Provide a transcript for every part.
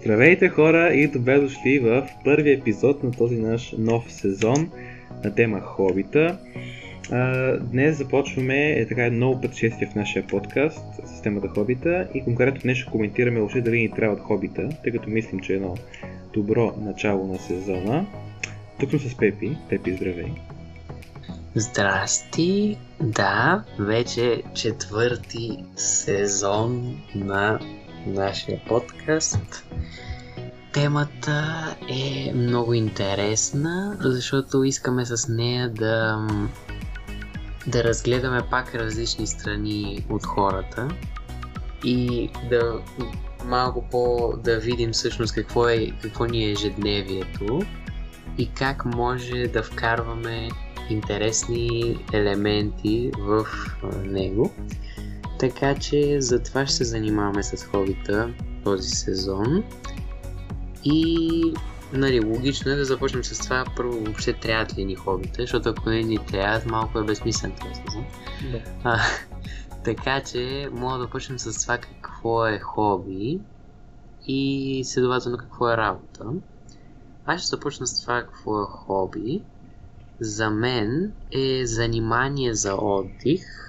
Здравейте хора и добре дошли в първи епизод на този наш нов сезон на тема Хобита. Днес започваме е така ново пътешествие в нашия подкаст с темата Хобита и конкретно днес ще коментираме въобще дали ни трябват Хобита, тъй като мислим, че е едно добро начало на сезона. Тук съм с Пепи. Пепи, здравей! Здрасти! Да, вече четвърти сезон на нашия подкаст. Темата е много интересна, защото искаме с нея да, да разгледаме пак различни страни от хората и да малко по да видим всъщност какво, е, какво ни е ежедневието и как може да вкарваме интересни елементи в него. Така че за това ще се занимаваме с хобита този сезон. И нали, логично е да започнем с това първо въобще трябват ли ни хобита, защото ако не ни трябват, малко е безсмислен този сезон. Да. А, така че мога да почнем с това какво е хоби и следователно какво е работа. Аз ще започна с това какво е хоби. За мен е занимание за отдих,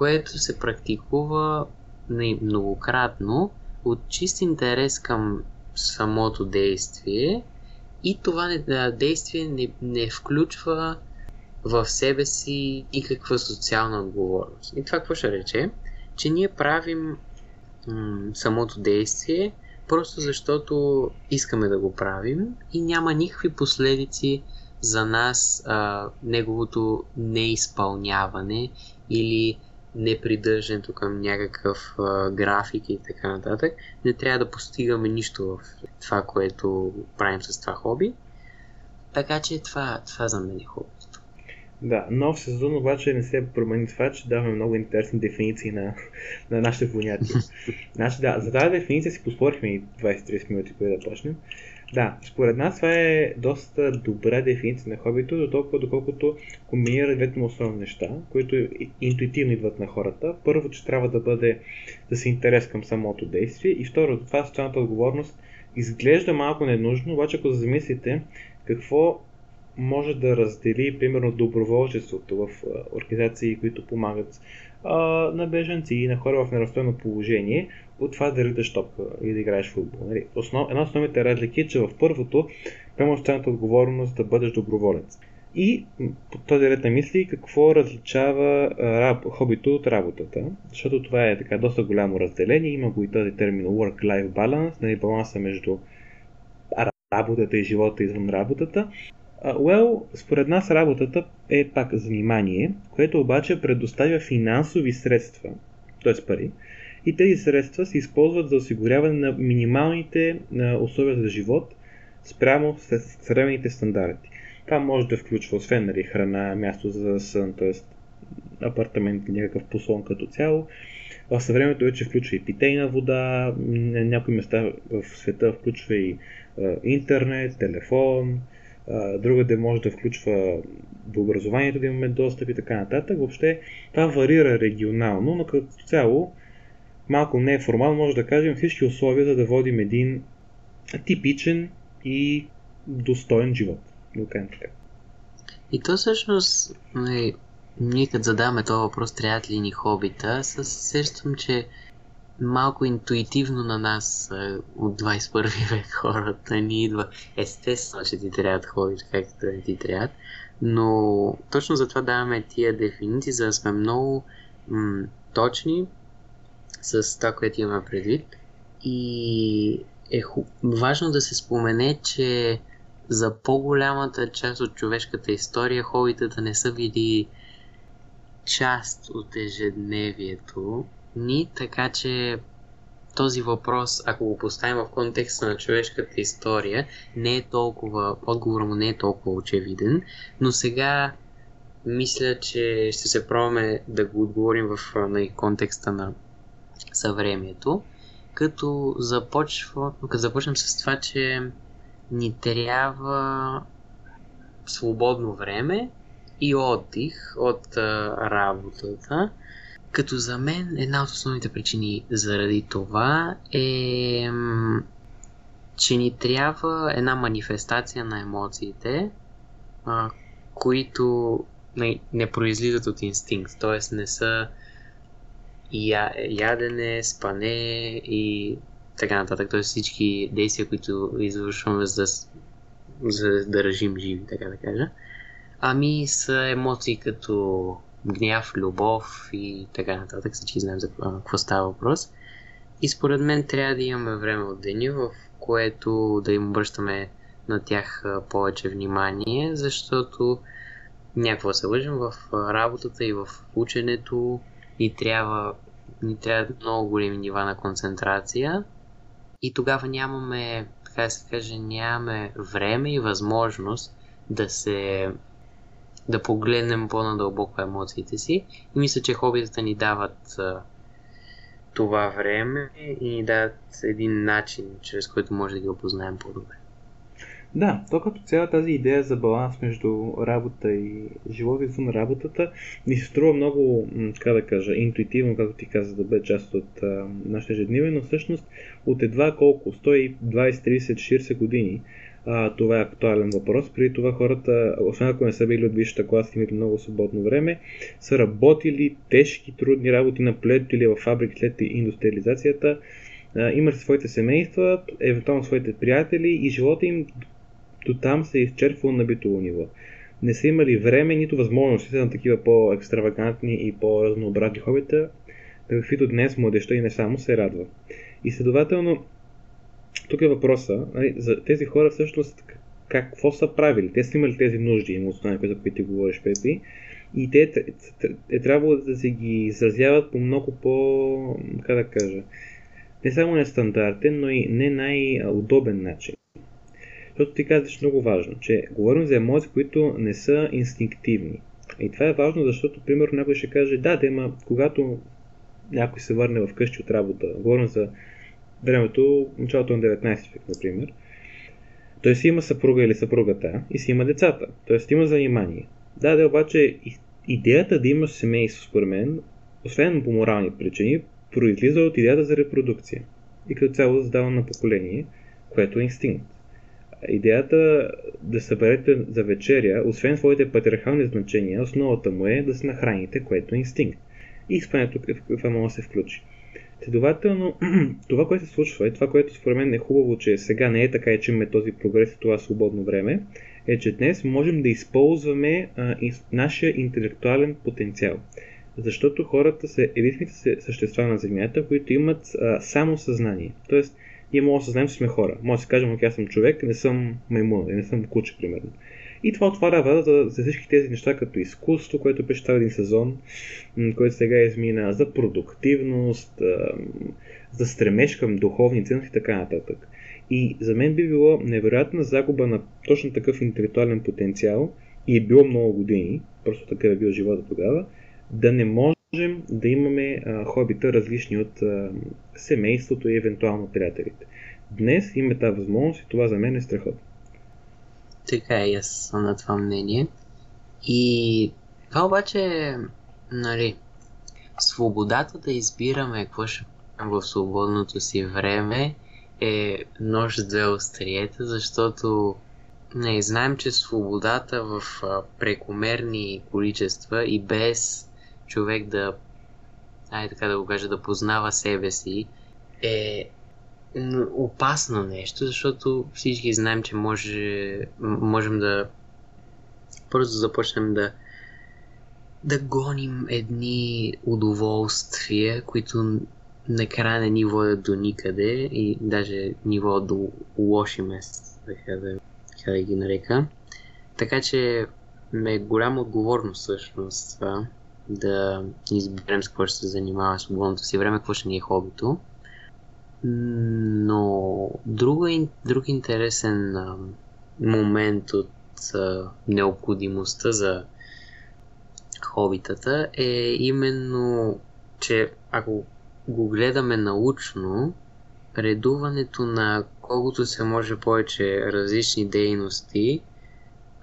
което се практикува многократно от чист интерес към самото действие и това действие не, не включва в себе си никаква социална отговорност. И това какво ще рече? Че ние правим м- самото действие просто защото искаме да го правим и няма никакви последици за нас а, неговото неизпълняване или непридържането към някакъв а, график и така нататък. Не трябва да постигаме нищо в това, което правим с това хоби. Така че това, това за мен е хобито. Да, нов сезон обаче не се промени това, че даваме много интересни дефиниции на, на нашите понятия. значи, да, за тази дефиниция си поспорихме и 20-30 минути преди да почнем. Да, според нас това е доста добра дефиниция на хобито, до толкова доколкото комбинира двете основни неща, които интуитивно идват на хората. Първо, че трябва да бъде да се интерес към самото действие и второ, това социалната отговорност изглежда малко ненужно, обаче ако замислите какво може да раздели, примерно, доброволчеството в организации, които помагат на бежанци и на хора в неразстойно положение, от това да риташ топка и да играеш футбол. Нали? Основ, една от основните разлики е, че в първото поемаш социалната отговорност да бъдеш доброволец. И по този ред на мисли, какво различава раб, хобито от работата? Защото това е така доста голямо разделение. Има го и този термин work-life balance, нали, баланса между работата и живота извън работата. Well, според нас работата е пак занимание, което обаче предоставя финансови средства, т.е. пари, и тези средства се използват за осигуряване на минималните условия за живот спрямо съвременните стандарти. Това може да включва освен нали, храна, място за сън, т.е. апартамент или някакъв послон като цяло. В съвремето вече включва и питейна вода, на някои места в света включва и интернет, телефон, другаде може да включва до образованието да имаме достъп и така нататък. Въобще това варира регионално, но като цяло малко не е формално, може да кажем всички условия, за да водим един типичен и достоен живот. Така. И то всъщност, нали, ние като задаваме този въпрос, трябва ли ни хобита, се сещам, че малко интуитивно на нас от 21 век хората ни идва. Естествено, че ти трябват хобита, както не ти трябват. Но точно затова даваме тия дефиниции, за да сме много м- точни с това, което имаме предвид. И е ху... важно да се спомене, че за по-голямата част от човешката история хобитата не са били част от ежедневието ни, така че този въпрос, ако го поставим в контекста на човешката история, не е толкова, отговорът му не е толкова очевиден, но сега мисля, че ще се пробваме да го отговорим в на контекста на съвремието, като, започва, като започнем с това, че ни трябва свободно време и отдих от а, работата. Като за мен една от основните причини заради това е че ни трябва една манифестация на емоциите, а, които не, не произлизат от инстинкт, т.е. не са я, ядене, спане и така нататък. Т.е. всички действия, които извършваме за, за да държим живи, така да кажа. Ами са емоции като гняв, любов и така нататък. Всички знаем за какво става въпрос. И според мен трябва да имаме време от деня, в което да им обръщаме на тях повече внимание, защото някакво се лъжим в работата и в ученето ни трябва, ни трябва много големи нива на концентрация и тогава нямаме, така да се каже, нямаме време и възможност да се да погледнем по-надълбоко емоциите си и мисля, че хобитата ни дават това време и ни дават един начин, чрез който може да ги опознаем по-добре. Да, то като цяла тази идея за баланс между работа и живота извън работата ми се струва много, така да кажа, интуитивно, както ти каза, да бъде част от а, нашите ежедневие, но всъщност от едва колко, 120, 30, 40 години, а, това е актуален въпрос. Преди това хората, освен ако не са били от висшата класа и имали много свободно време, са работили тежки, трудни работи на плето или в фабрики след индустриализацията, имали своите семейства, евентуално своите приятели и живота им до там се е изчерпвал на битово ниво. Не са имали време, нито възможности на такива по-екстравагантни и по-разнообразни хобита, каквито днес младеща и не само се радва. И следователно, тук е въпроса, нали, за тези хора всъщност как, какво са правили? Те са имали тези нужди емоционални, за които ти говориш, Пепи, и те е, трябвало да се ги изразяват по много по, как да кажа, не само нестандартен, но и не най-удобен начин. Защото ти казваш много важно, че говорим за емоции, които не са инстинктивни. И това е важно, защото, примерно, някой ще каже, да, да, ма, когато някой се върне в къщи от работа, говорим за времето, началото на 19 век, например, той си има съпруга или съпругата и си има децата, т.е. има занимание. Да, да, обаче идеята да имаш семейство, според мен, освен по морални причини, произлиза от идеята за репродукция и като цяло задава на поколение, което е инстинкт. Идеята да съберете за вечеря, освен своите патриархални значения, основата му е да се нахраните, което е инстинкт. И изпълнението това може да се включи. Следователно, това, което се случва и това, което според мен е хубаво, че сега не е така и че имаме този прогрес и това свободно време, е, че днес можем да използваме а, нашия интелектуален потенциал. Защото хората са единствените същества на Земята, които имат а, само съзнание. Тоест, ние можем да осъзнаем, че сме хора. Може да си кажем, ако аз съм човек, не съм маймун, не съм куче, примерно. И това отваря врата за, всички тези неща, като изкуство, което беше става един сезон, който сега измина за продуктивност, за стремеж към духовни ценности и така нататък. И за мен би било невероятна загуба на точно такъв интелектуален потенциал и е било много години, просто така е бил живота тогава, да не можем да имаме а, хобита различни от а, семейството и евентуално приятелите. Днес имаме тази възможност и това за мен е страхотно. Така е, аз съм на това мнение. И това обаче, нали, свободата да избираме какво ще в свободното си време е нож две остриета, защото не знаем, че свободата в прекомерни количества и без човек да, ай така да го кажа, да познава себе си, е опасно нещо, защото всички знаем, че може, можем да просто започнем да да гоним едни удоволствия, които накрая не ни водят до никъде и даже ни водят до лоши места, така да, ги нарека. Така че ме е голяма отговорност всъщност това да изберем с какво ще се занимава свободното си време, какво ще ни е хобито. Но друг, друг интересен а, момент от а, необходимостта за хобитата е именно, че ако го гледаме научно, редуването на колкото се може повече различни дейности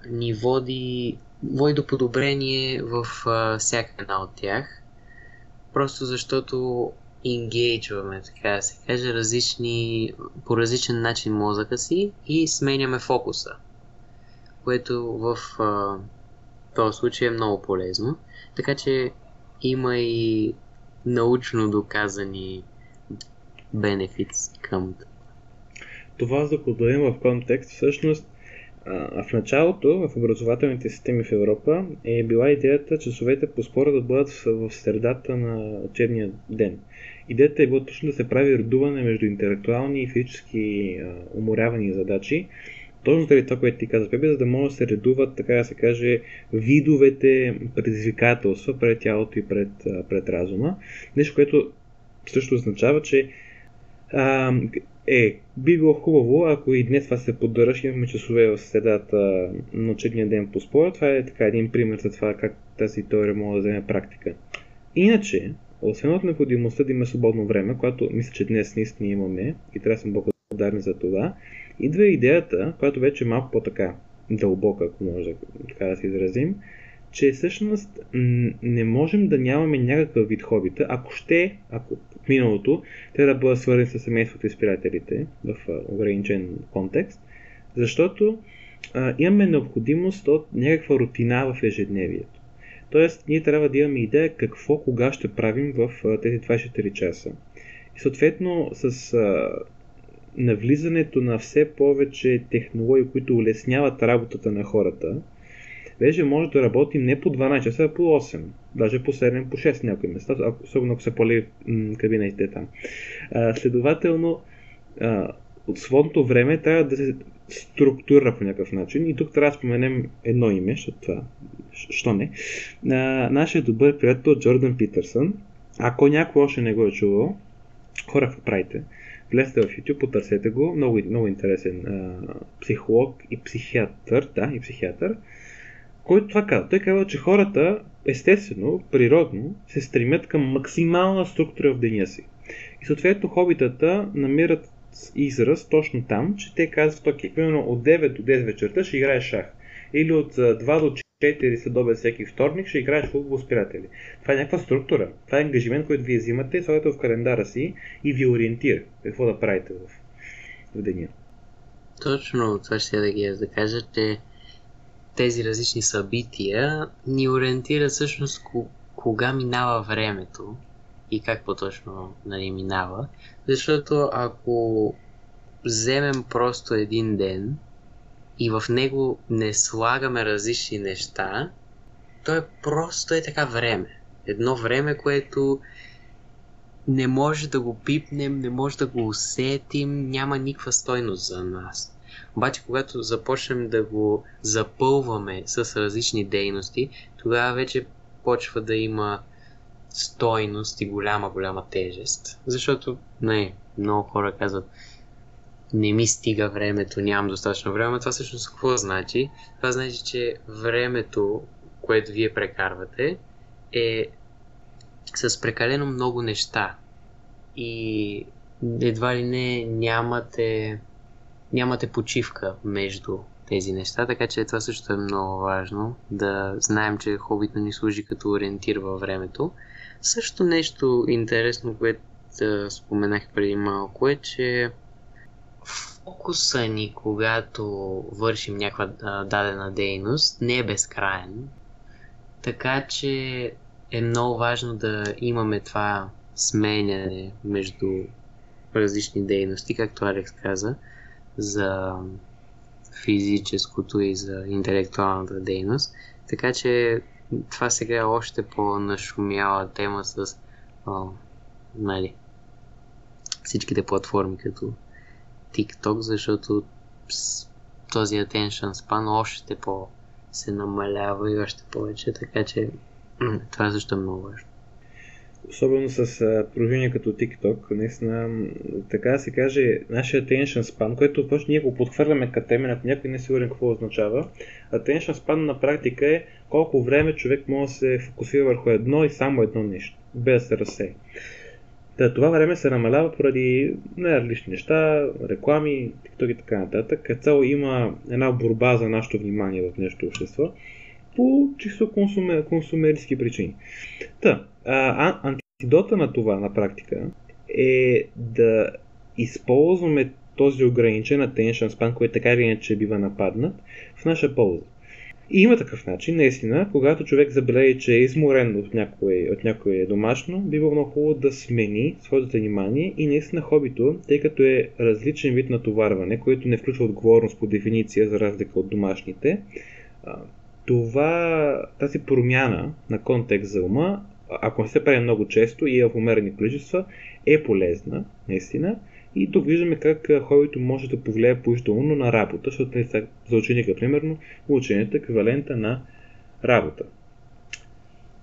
ни води, води до подобрение в а, всяка една от тях. Просто защото ингейджваме, така да се каже, различни, по различен начин мозъка си и сменяме фокуса, което в а, този случай е много полезно. Така че има и научно доказани бенефитс към това, за да дадем в контекст, всъщност в началото, в образователните системи в Европа, е била идеята часовете по спора да бъдат в средата на учебния ден. Идеята е била точно да се прави редуване между интелектуални и физически уморявани задачи, точно заради това, което ти каза, Пепе, за да може да се редуват, така да се каже, видовете предизвикателства пред тялото и пред, пред разума. Нещо, което също означава, че а, е, би било хубаво, ако и днес това се поддържаш, имаме часове в средата на учебния ден по спора. Това е така един пример за това как тази теория може да вземе практика. Иначе, освен от необходимостта да има свободно време, което мисля, че днес наистина имаме и трябва да съм благодарни за това, идва идеята, която вече е малко по-така дълбока, ако може така да се изразим, че всъщност не можем да нямаме някакъв вид хобита, ако ще, ако в миналото, те да бъдат свързани с семейството и с приятелите в ограничен контекст, защото а, имаме необходимост от някаква рутина в ежедневието. Тоест, ние трябва да имаме идея какво, кога ще правим в тези 24 часа. И съответно, с а, навлизането на все повече технологии, които улесняват работата на хората, вече може да работим не по 12 часа, а по 8. Даже по 7, по 6 някои места, особено ако се поли кабинетите там. А, следователно, а, от свободното време трябва да се структура по някакъв начин. И тук трябва да споменем едно име, защото това, що не. А, нашия добър приятел Джордан Питърсън. Ако някой още не го е чувал, хора, какво правите? Влезте в YouTube, потърсете го. Много, много интересен а, психолог и психиатър. Да, и психиатър който това казва. Той казва, че хората естествено, природно, се стремят към максимална структура в деня си. И съответно хобитата намират израз точно там, че те казват, окей, примерно от 9 до 10 вечерта ще играеш шах. Или от 2 до 4 следобед всеки вторник ще играеш футбол с приятели. Това е някаква структура. Това е ангажимент, който вие взимате, слагате в календара си и ви ориентира какво да правите в, в деня. Точно това ще да ги да кажа, че тези различни събития ни ориентират всъщност кога минава времето и как по-точно нали, минава. Защото ако вземем просто един ден и в него не слагаме различни неща, то е просто е така време. Едно време, което не може да го пипнем, не може да го усетим, няма никаква стойност за нас. Обаче, когато започнем да го запълваме с различни дейности, тогава вече почва да има стойност и голяма, голяма тежест. Защото, не, много хора казват, не ми стига времето, нямам достатъчно време. Това всъщност какво значи? Това значи, че времето, което вие прекарвате, е с прекалено много неща. И едва ли не нямате нямате почивка между тези неща, така че това също е много важно, да знаем, че хобито ни служи като ориентир във времето. Също нещо интересно, което споменах преди малко е, че фокуса ни, когато вършим някаква дадена дейност, не е безкраен. Така че е много важно да имаме това сменяне между различни дейности, както Алекс каза, за физическото и за интелектуалната дейност. Така че това сега е още по-нашумяла тема с о, нали, всичките платформи като TikTok, защото този attention span още по се намалява и още повече, така че това също е много важно особено с приложения като TikTok, наистина, така да се каже, нашия attention span, което просто ние го подхвърляме като темен, ако някой не е сигурен какво означава, attention span на практика е колко време човек може да се фокусира върху едно и само едно нещо, без да се разсея. Да, това време се намалява поради най-различни неща, реклами, TikTok и така нататък. Като цяло има една борба за нашето внимание в нещо общество по чисто консумер, консумерски причини. Та, а, антидота на това на практика е да използваме този ограничен attention span, който така или иначе бива нападнат, в наша полза. И има такъв начин, наистина, когато човек забележи, че е изморен от някое, от някое домашно, бива много хубаво да смени своето внимание и наистина хобито, тъй като е различен вид натоварване, който не включва отговорност по дефиниция, за разлика от домашните, това, тази промяна на контекст за ума, ако не се прави много често и е в умерени количества, е полезна, наистина. И тук виждаме как хобито може да повлияе положително на работа, защото за ученика, примерно, ученето е еквивалента на работа.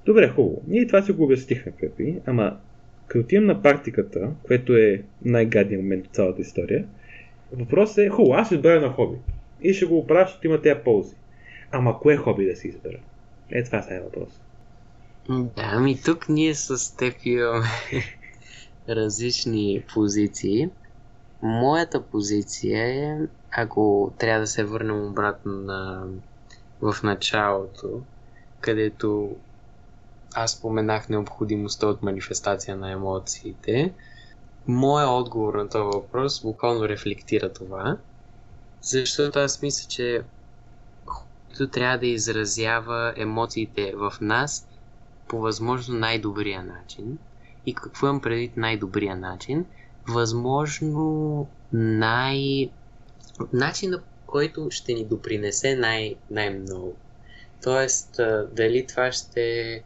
Добре, хубаво. Ние това си го обяснихме, Пепи, ама като отидем на практиката, което е най-гадният момент от цялата история, въпросът е, хубаво, аз избера на хоби. И ще го оправя, защото има тези ползи. Ама кое хоби да си избера? Е, това сега е въпрос. Да, ами тук ние с теб имаме различни позиции. Моята позиция е, ако трябва да се върнем обратно на, в началото, където аз споменах необходимостта от манифестация на емоциите, моят отговор на този въпрос буквално рефлектира това, защото аз мисля, че който трябва да изразява емоциите в нас по възможно най-добрия начин. И какво имам предвид най-добрия начин? Възможно най... начина, който ще ни допринесе най- най-много. Тоест, дали това ще е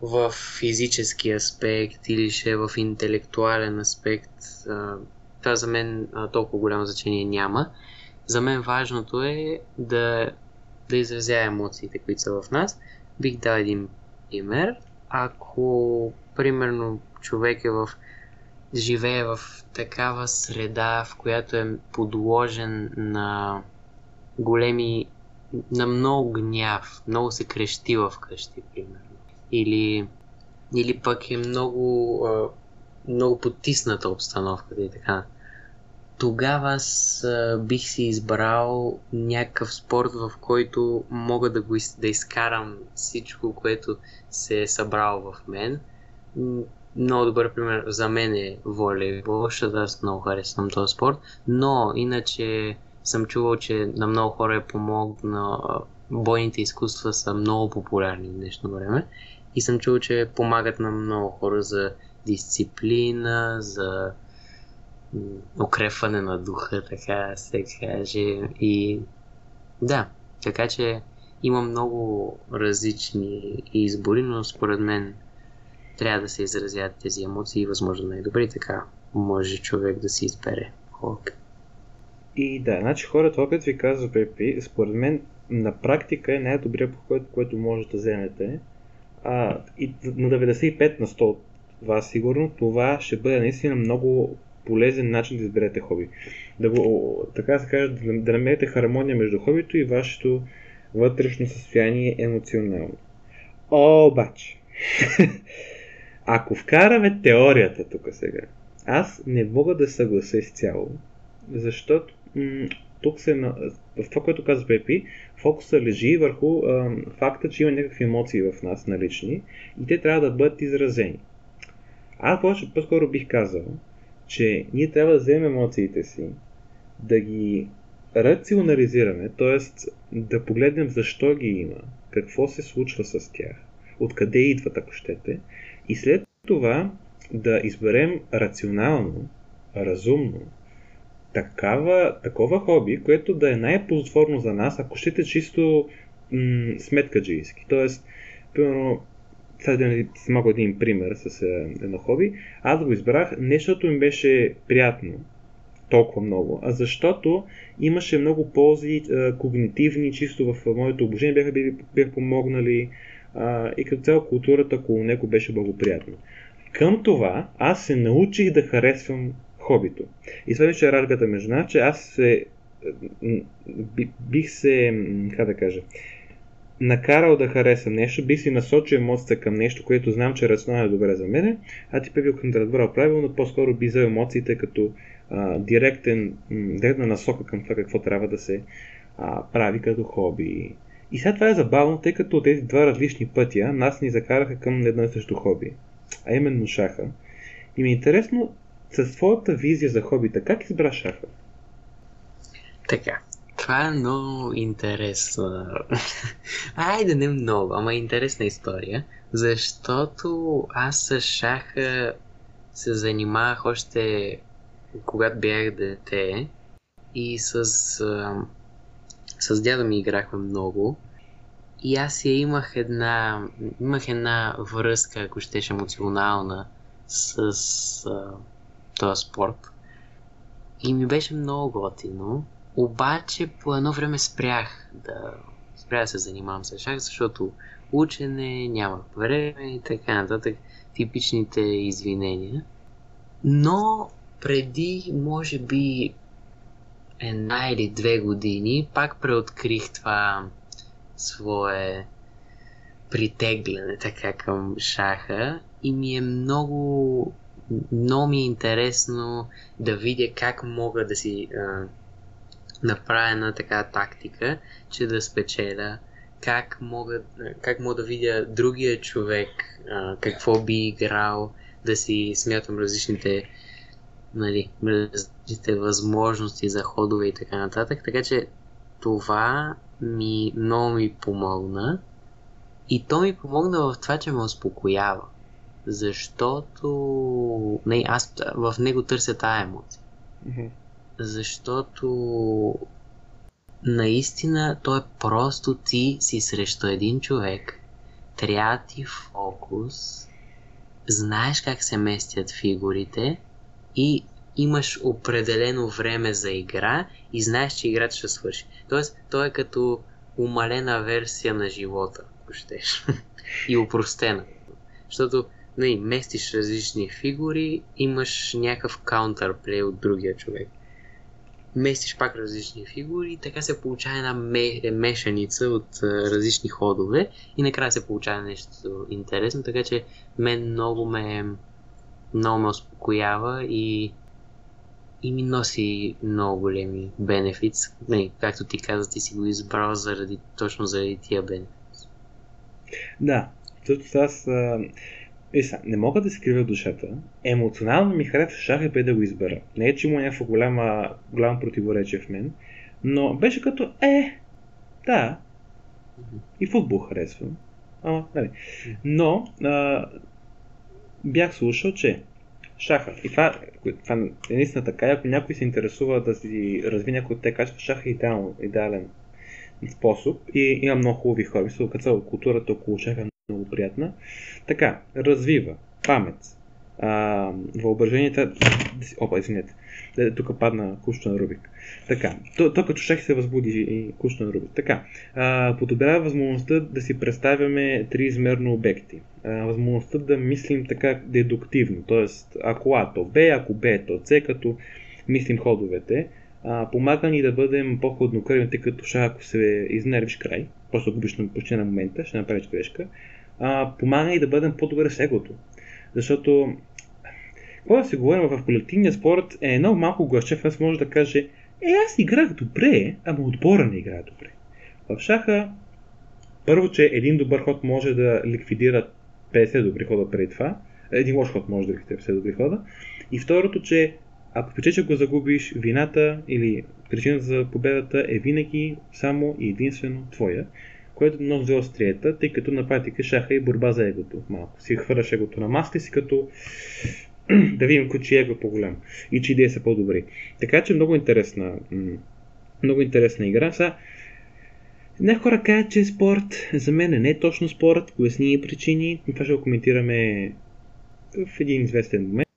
в физически аспект или ще е в интелектуален аспект, това за мен толкова голямо значение няма. За мен важното е да да изразя емоциите, които са в нас. Бих дал един пример. Ако, примерно, човек е в живее в такава среда, в която е подложен на големи, на много гняв, много се крещи в къщи, примерно. Или, или пък е много, много потисната обстановката и така тогава аз бих си избрал някакъв спорт, в който мога да, го, да изкарам всичко, което се е събрало в мен. Много добър пример за мен е волейбол, защото аз много харесвам този спорт, но иначе съм чувал, че на много хора е помогнал бойните изкуства са много популярни в днешно време и съм чувал, че помагат на много хора за дисциплина, за укрепване на духа, така се каже. И да, така че има много различни избори, но според мен трябва да се изразят тези емоции възможно най-добре така може човек да си избере хобби. И да, значи хората, опит ви казва Пепи, според мен на практика е най-добрият подход, който може да вземете. А, и на 95 на 100 от вас сигурно това ще бъде наистина много полезен начин да изберете хоби. Да го, така се каже, да, да намерите хармония между хобито и вашето вътрешно състояние емоционално. Обаче, ако вкараме теорията тук сега, аз не мога да съглася изцяло, защото м- тук се, в това, което казва Пепи, фокуса лежи върху а, факта, че има някакви емоции в нас налични и те трябва да бъдат изразени. Аз повече по-скоро бих казал, че ние трябва да вземем емоциите си, да ги рационализираме, т.е. да погледнем защо ги има, какво се случва с тях, откъде идват, ако щете, и след това да изберем рационално, разумно, такава, такова хоби, което да е най-ползотворно за нас, ако щете чисто м- сметкаджийски. Тоест, примерно, сега да малко един пример с е, едно хоби. Аз го избрах не защото ми беше приятно толкова много, а защото имаше много ползи е, когнитивни, чисто в моето обучение бяха, били, бях помогнали и като цяло културата около него беше благоприятна. Към това аз се научих да харесвам хобито. И това беше разликата между нас, че аз се бих се, как да кажа, накарал да харесам нещо, би си насочил емоцията към нещо, което знам, че рационално е добре за мене, а ти пе към да разбрал правилно, по-скоро би взел емоциите като а, директен, директна насока към това какво трябва да се а, прави като хоби. И сега това е забавно, тъй като тези два различни пътя нас ни закараха към едно и също хоби. а именно шаха. И ми е интересно, с твоята визия за хобита, как избра шаха? Така, това е много интересно. Айде, не много, ама интересна история. Защото аз с шаха се занимавах още когато бях дете и с, с дядо ми играхме много. И аз я имах една, имах една връзка, ако щеш емоционална, с а, този спорт. И ми беше много готино. Обаче по едно време спрях да, спрях да се занимавам с шах, защото учене, няма време и така нататък. Типичните извинения. Но преди, може би, една или две години, пак преоткрих това свое притегляне така към шаха и ми е много много ми е интересно да видя как мога да си а, направя една така тактика, че да спечеля, как мога, как мога да видя другия човек, а, какво би играл, да си смятам различните, нали, различните възможности за ходове и така нататък. Така че това ми много ми помогна. И то ми помогна в това, че ме успокоява. Защото не, аз в него търся тая емоция. Мгм. Защото наистина той е просто ти си срещу един човек, трябва ти фокус, знаеш как се местят фигурите и имаш определено време за игра и знаеш, че играта ще свърши. Тоест, той е като умалена версия на живота, ако щеш. и упростена. Защото нали, местиш различни фигури, имаш някакъв каунтерплей от другия човек. Местиш пак различни фигури, така се получава една ме, мешаница от различни ходове и накрая се получава нещо интересно, така че мен много ме, много ме успокоява и, и ми носи много големи бенефитс. Не, както ти каза, ти си го избрал заради, точно заради тия бенефитс. Да, защото аз а, е, не мога да крива душата. Емоционално ми харесва шаха бе да го избера. Не е, че има някакво голяма, голямо противоречие в мен, но беше като, е, да, и футбол харесвам. Ама, нали. Но, а, бях слушал, че шаха, и това, това е наистина така, ако някой се интересува да си разви някой от те качества, шаха е идеално, идеален способ и има много хубави хора. Мисля, като цяло културата около шаха е много приятна. Така, развива памет, а, въображението. Опа, извинете. Е, Тук падна кучето на Рубик. Така, то като шах се възбуди и кучето на Рубик. Така, а, подобрява възможността да си представяме триизмерно обекти. А, възможността да мислим така дедуктивно, т.е. ако А то Б, ако Б то С, като мислим ходовете. А, помага ни да бъдем по-хладнокръвни, тъй като шах, ако се изнервиш край, просто губиш на почти на момента, ще направиш грешка. А, помага и да бъдем по-добре с егото. Защото, когато се говорим в колективния спорт, е много малко гласчев, аз може да каже, е, аз играх добре, ама отбора не играе добре. В шаха, първо, че един добър ход може да ликвидира 50 добри хода преди това, един лош ход може да ликвидира 50 добри хода, и второто, че ако пече, го загубиш, вината или причината за победата е винаги само и единствено твоя, което много взе остриета, тъй като на практика шаха и борба за егото. Малко си хвърляш егото на маска си, като да видим кой чи его е по-голям и че идеи са по-добри. Така че много интересна, много интересна игра. Сега, не хора казват, че е спорт. За мен е не точно спорт, поясни и причини. Това ще го коментираме в един известен момент.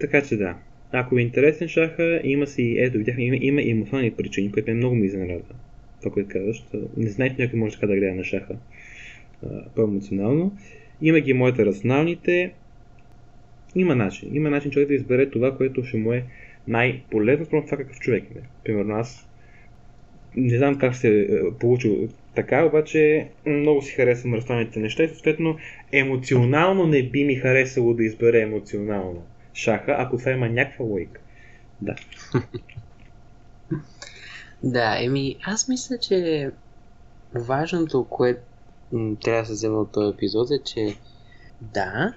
Така че да, ако ви е интересен шаха, има си, ето видях, има, има емоционални причини, което ме много ми изненада. Това, което казваш. Не знаете, някой може така да гледа на шаха по-емоционално. Има ги моите рационалните. Има начин. Има начин човек да избере това, което ще му е най-полезно според това какъв човек е. Примерно аз не знам как се е получил така, обаче много си харесвам рационалните неща и съответно емоционално не би ми харесало да избере емоционално шаха, ако това има някаква логика. Да. Да, еми, аз мисля, че важното, което трябва да се вземе от този епизод е, че да,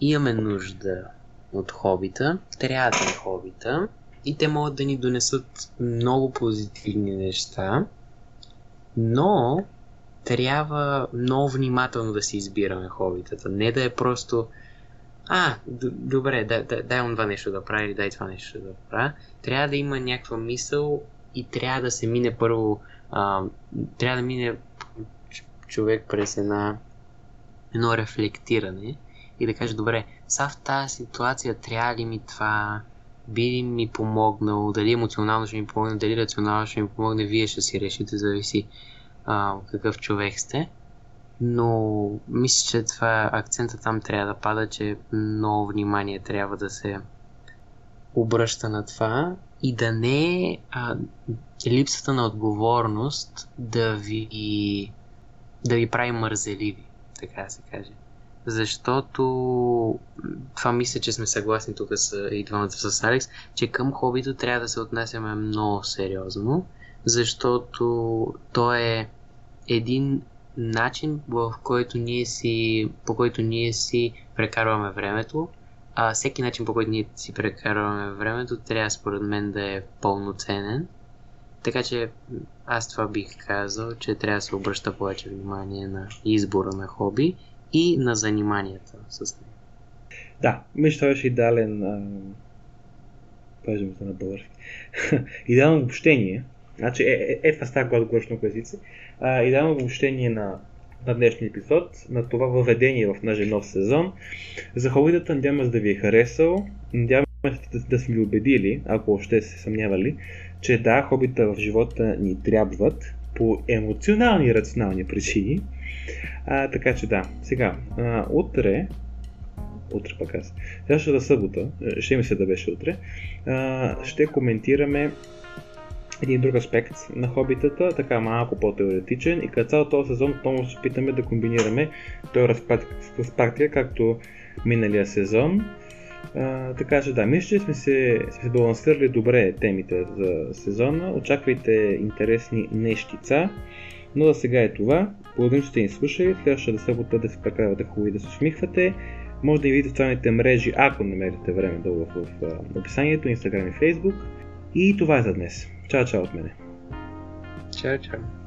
имаме нужда от хобита, трябва да е хобита и те могат да ни донесат много позитивни неща, но трябва много внимателно да си избираме хобитата. Не да е просто а, д- добре, дай, дай, дай това нещо да прави или дай това нещо да правя. Трябва да има някаква мисъл и трябва да се мине първо, а, трябва да мине човек през една, едно рефлектиране и да каже, добре, сега в тази ситуация трябва ли ми това, би ли ми помогнал, дали емоционално ще ми помогне, дали рационално ще ми помогне, вие ще си решите, зависи а, какъв човек сте. Но мисля, че това акцента там трябва да пада, че много внимание трябва да се обръща на това и да не е липсата на отговорност да ви, да ви прави мързеливи, така да се каже. Защото това мисля, че сме съгласни тук с и двамата с Алекс, че към хобито трябва да се отнасяме много сериозно, защото то е един начин, в който ние си, по който ние си прекарваме времето, а всеки начин, по който ние си прекарваме времето, трябва според мен да е пълноценен. Така че аз това бих казал, че трябва да се обръща повече внимание на избора на хоби и на заниманията с него. Да, мисля, това беше идеален. Пазим на български. идеално обобщение. Значи, е, е, е това става, когато говориш на езици. Идеално обобщение на на днешния епизод, на това въведение в нашия нов сезон. За хобитата надявам се да ви е харесал. Надявам се да, да сме ви убедили, ако още се съмнявали, че да, хобита в живота ни трябват по емоционални и рационални причини. А, така че да, сега, а, утре, утре пък аз, следващата събота, ще ми се да беше утре, а, ще коментираме един друг аспект на хобитата, така малко по-теоретичен и като цял този сезон отново се опитаме да комбинираме този разпартия, както миналия сезон. А, така че да, мисля, че сме се, сме балансирали добре темите за сезона. Очаквайте интересни нещица. Но за сега е това. Благодарим, че сте ни слушали. Следващата събота да се прекарвате хубаво и да се усмихвате. Може да ни видите в социалните мрежи, ако намерите време долу в, в описанието, Instagram и Facebook. И това е за днес. Ciao, ciao od mene. Ciao, ciao.